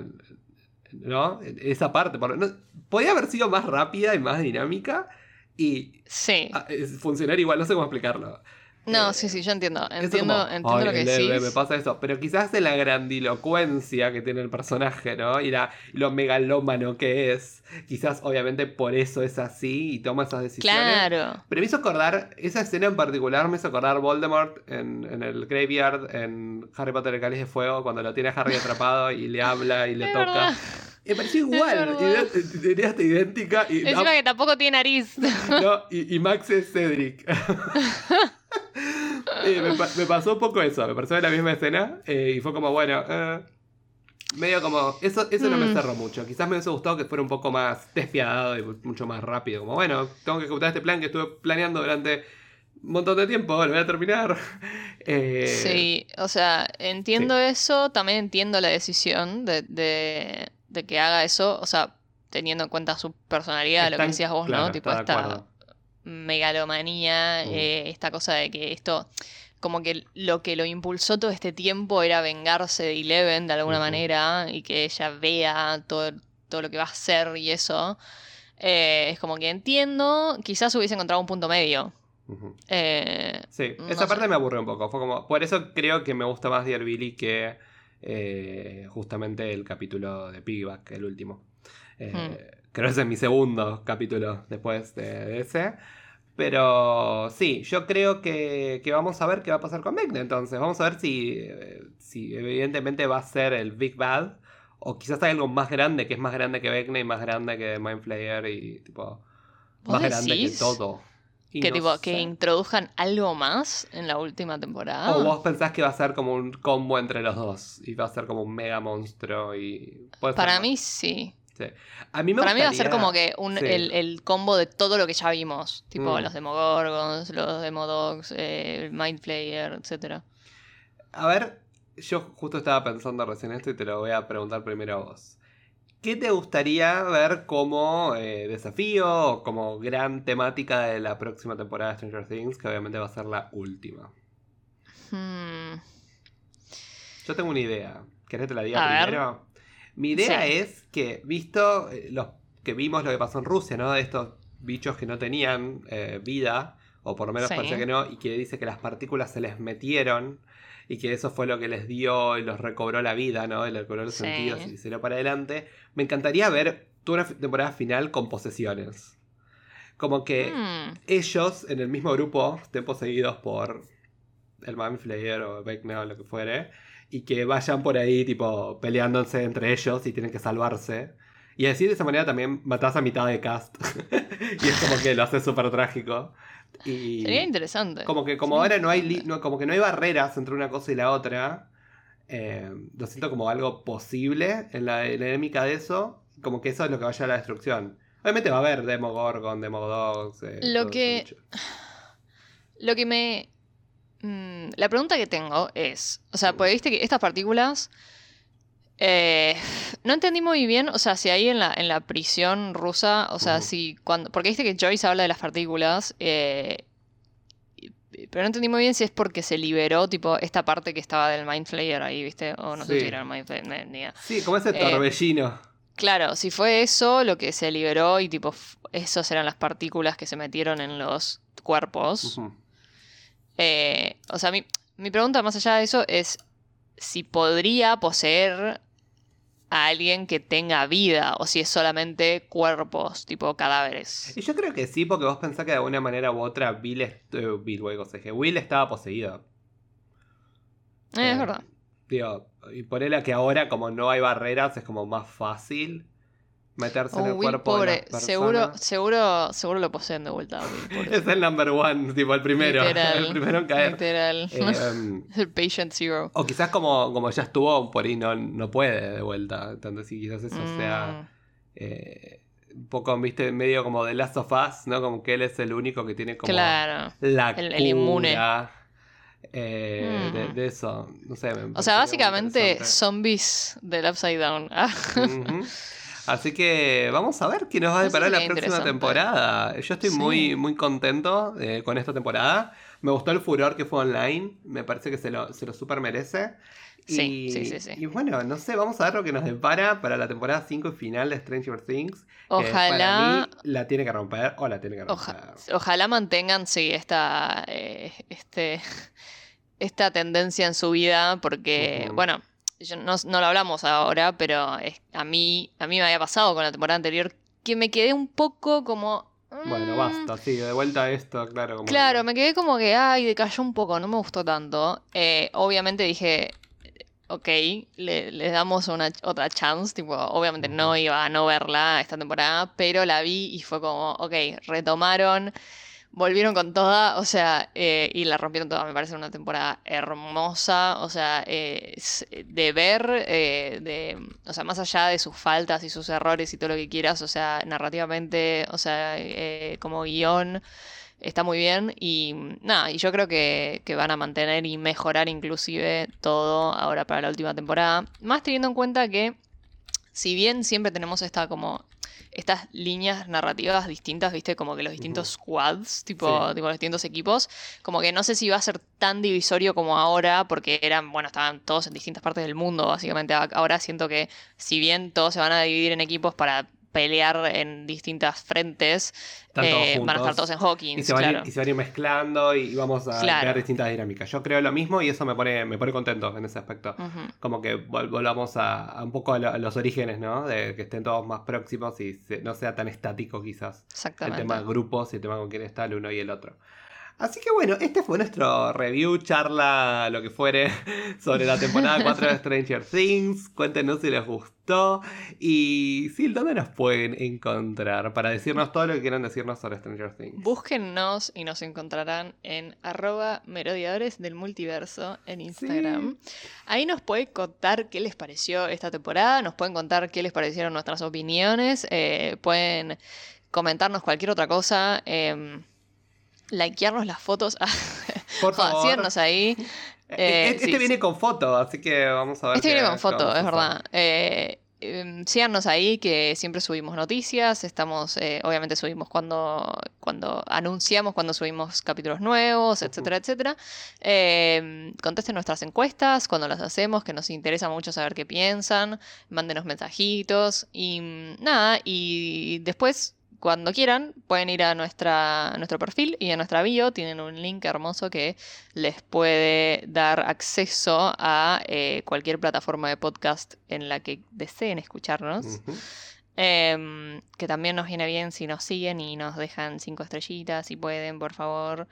¿no? Esa parte, por- no- podía haber sido más rápida y más dinámica Y Sí. es funcionar igual, no sé cómo explicarlo. No, Eh, sí, sí, yo entiendo. Entiendo, como, entiendo "Ay, lo que le- decís. Me pasa eso. Pero quizás de la grandilocuencia que tiene el personaje, ¿no? Y la- lo megalómano que es. Quizás, obviamente, por eso es así y toma esas decisiones. Claro. Pero me hizo acordar, esa escena en particular me hizo acordar Voldemort en, en el Graveyard, en Harry Potter el Cáliz de Fuego, cuando lo tiene a Harry atrapado y le habla y le Es toca. verdad. Me pareció igual, tenía hasta idéntica. Y, Encima que tampoco tiene nariz. no, y, y Max es Cedric. Eh, me, pa- me pasó un poco eso, me pareció la misma escena eh, y fue como, bueno, eh, medio como, eso, eso no me Mm. cerró mucho, quizás me hubiese gustado que fuera un poco más despiadado y mucho más rápido, como, bueno, tengo que ejecutar este plan que estuve planeando durante un montón de tiempo, lo voy a terminar. Eh, Sí, o sea, entiendo eso, también entiendo la decisión de, de, de que haga eso, o sea, teniendo en cuenta su personalidad, lo que decías vos, claro, ¿no? Tipo está. Megalomanía, Mm. eh, esta cosa de que esto, como que lo que lo impulsó todo este tiempo era vengarse de Eleven de alguna manera y que ella vea todo, todo lo que va a hacer y eso. Eh, es como que entiendo, quizás hubiese encontrado un punto medio. Eh, Sí, No esa sé. parte me aburrió un poco. Fue como, por eso creo que me gusta más Dear Billy que eh, justamente el capítulo de Piggyback, el último. Hmm. Creo que ese es mi segundo capítulo después de, ese. Pero sí, yo creo que, que vamos a ver qué va a pasar con Vecna entonces. Vamos a ver si, eh, si evidentemente va a ser el Big Bad. O quizás hay algo más grande, que es más grande que Vecna y más grande que Mind Flayer y tipo... ¿Vos Más grande que todo. Y que no tipo, que sé. introduzcan algo más en la última temporada. O vos pensás que va a ser como un combo entre los dos y va a ser como un mega monstruo y... Para mí sí. Sí. A mí me Para mí va a ser como que un, sí. el, el combo de todo lo que ya vimos. Tipo Mm. los Demogorgons, los Demodogs, eh, el Mind Flayer, etc. A ver, yo justo estaba pensando recién esto y te lo voy a preguntar primero a vos. ¿Qué te gustaría ver como eh, desafío o como gran temática de la próxima temporada de Stranger Things, que obviamente va a ser la última? Hmm, Yo tengo una idea. ¿Querés que te la diga A ver. Mi idea Sí. es que, visto eh, los que vimos lo que pasó en Rusia, ¿no? De estos bichos que no tenían eh, vida, o por lo menos Sí. parecía que no, y que dice que las partículas se les metieron y que eso fue lo que les dio y los recobró la vida, ¿no? Y les recobró los Sí. sentidos y se dio para adelante. Me encantaría ver toda una temporada final con posesiones. Como que hmm, ellos en el mismo grupo estén poseídos por el Mind Flayer o Vecna o lo que fuere, y que vayan por ahí, tipo, peleándose entre ellos y tienen que salvarse. Y así de esa manera también matás a mitad de cast. y es como que lo hace súper trágico. Y Sería interesante. como que como Sería ahora no hay, no, como que no hay barreras entre una cosa y la otra, eh, lo siento como algo posible en la, en la dinámica de eso, como que eso es lo que vaya a la destrucción. Obviamente va a haber Demogorgon, Demodogs. eh, Lo que-. Lo que me. Mm, la pregunta que tengo es. O sea, pues viste que estas partículas. eh, no entendí muy bien, o sea, si ahí en la, en la prisión rusa, o sea, si cuando. Porque viste que Joyce habla de las partículas. eh, pero no entendí muy bien si es porque se liberó, tipo, esta parte que estaba del Mind Flayer ahí, ¿viste? O no sé Sí. si era el Mind Flayer, ni- ni idea. Sí, como ese Eh, torbellino. Claro, si fue eso lo que se liberó y tipo, esas eran las partículas que se metieron en los cuerpos. Eh, o sea, mi, mi pregunta más allá de eso es si podría poseer a alguien que tenga vida o si es solamente cuerpos, tipo cadáveres. Y yo creo que sí, porque vos pensás que de alguna manera u otra Bill, est- eh, Bill luego se dije, Will estaba poseído. Eh, es verdad. Digo, y ponele que ahora como no hay barreras es como más fácil meterse en Oh, el Will, cuerpo de pobre, las seguro, seguro, seguro lo poseen de vuelta. a Will, pobre. Es el number one, tipo el primero, Literal, el primero en caer. Literal. Eh, el patient zero. o quizás como, como ya estuvo por ahí no, no puede de vuelta. Entonces sí, quizás eso Mm, sea eh, un poco, viste, medio como de Last of Us, ¿no? Como que él es el único que tiene como claro. la el- el inmune. eh, de, Mm. de eso. No sé, O sea, básicamente zombies del Upside Down. Ah. Así que vamos a ver qué nos va a deparar la próxima temporada. Yo estoy Sí. muy, muy contento eh, con esta temporada. Me gustó el furor que fue online. Me parece que se lo, se lo super merece. Sí, y, sí, sí, sí. Y bueno, no sé, vamos a ver lo que nos depara para la temporada 5 y final de Stranger Things. Ojalá- Para mí la tiene que romper o la tiene que romper. Oja- ojalá mantengan, sí, esta, eh, este, esta tendencia en su vida, porque, bueno, yo no, no lo hablamos ahora, pero es- a, mí, a mí me había pasado con la temporada anterior que me quedé un poco como... Bueno, mm, basta, sí, de vuelta a esto, claro. Como Claro, que- me quedé como que, ay, decayó un poco, no me gustó tanto. Eh, obviamente dije, ok, le, le damos una otra chance, tipo, obviamente no iba a no verla esta temporada, pero la vi y fue como, ok, retomaron, volvieron con toda, o sea, eh, y la rompieron toda, me parece una temporada hermosa, o sea, eh, de ver, eh, de, o sea, más allá de sus faltas y sus errores y todo lo que quieras, o sea, narrativamente, o sea, eh, como guion está muy bien y nada, y yo creo que, que van a mantener y mejorar inclusive todo ahora para la última temporada, más teniendo en cuenta que si bien siempre tenemos esta como estas líneas narrativas distintas, viste, como que los distintos squads, tipo, Sí. tipo los distintos equipos, como que no sé si va a ser tan divisorio como ahora, porque eran, bueno, estaban todos en distintas partes del mundo, básicamente. Ahora siento que si bien todos se van a dividir en equipos para pelear en distintas frentes, eh, van a estar todos en Hawkins, Y se, van a ir- claro. y se van a ir mezclando y vamos a Claro. crear distintas dinámicas. Yo creo lo mismo y eso me pone, me pone contento en ese aspecto. Como que vol- volvamos a, a un poco a, lo- a los orígenes, ¿no? De que estén todos más próximos y se- no sea tan estático quizás. El Exactamente. tema de grupos y el tema con quién está el uno y el otro. Así que bueno, este fue nuestro review, charla, lo que fuere, sobre la temporada 4 de Stranger Things. Cuéntenos si les gustó. Y sí, ¿dónde nos pueden encontrar? Para decirnos todo lo que quieran decirnos sobre Stranger Things. Búsquennos y nos encontrarán en arroba merodiadores del multiverso en Instagram. Ahí nos pueden contar qué les pareció esta temporada, nos pueden contar qué les parecieron nuestras opiniones, eh, pueden comentarnos cualquier otra cosa, eh, likearnos las fotos, Por Joder, favor. ahí. Eh, Eh, este sí, viene con foto, así que vamos a ver. Este viene con foto, es verdad. Eh, em, síganos ahí que siempre subimos noticias, estamos, eh, obviamente subimos cuando, cuando anunciamos cuando subimos capítulos nuevos, etcétera, etcétera. Em, contesten nuestras encuestas cuando las hacemos, que nos interesa mucho saber qué piensan, mándenos mensajitos y mm, nada, y después... Cuando quieran, pueden ir a, nuestra, a nuestro perfil y a nuestra bio. Tienen un link hermoso que les puede dar acceso a eh, cualquier plataforma de podcast en la que deseen escucharnos. Em, que también nos viene bien si nos siguen y nos dejan cinco estrellitas, si pueden, por favor.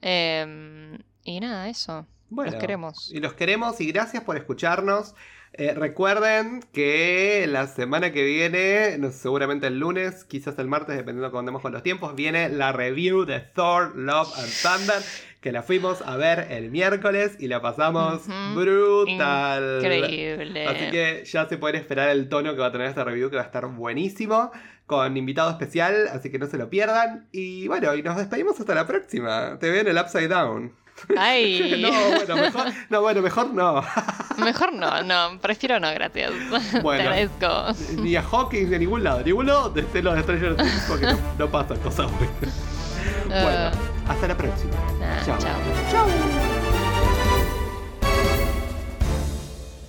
Em, y nada, eso. Bueno, Los queremos. Y los queremos y gracias por escucharnos. Eh, recuerden que la semana que viene, no, seguramente el lunes, quizás el martes, dependiendo de cómo andemos con los tiempos, viene la review de Thor, Love and Thunder, que la fuimos a ver el miércoles y la pasamos brutal. Increíble. Así que ya se pueden esperar el tono que va a tener esta review, que va a estar buenísimo, con invitado especial, así que no se lo pierdan. Y bueno, y nos despedimos hasta la próxima. Te veo en el Upside Down. Ay, no, bueno, mejor no. Bueno, mejor no. mejor no, no, prefiero no, gracias. Bueno. Te agradezco. ni a Hawkins ni a ningún lado. Ningún lado de este los de Stranger Things porque no, no pasan cosas buenas. Bueno, hasta la próxima. Ah, Chao. chao. Chao.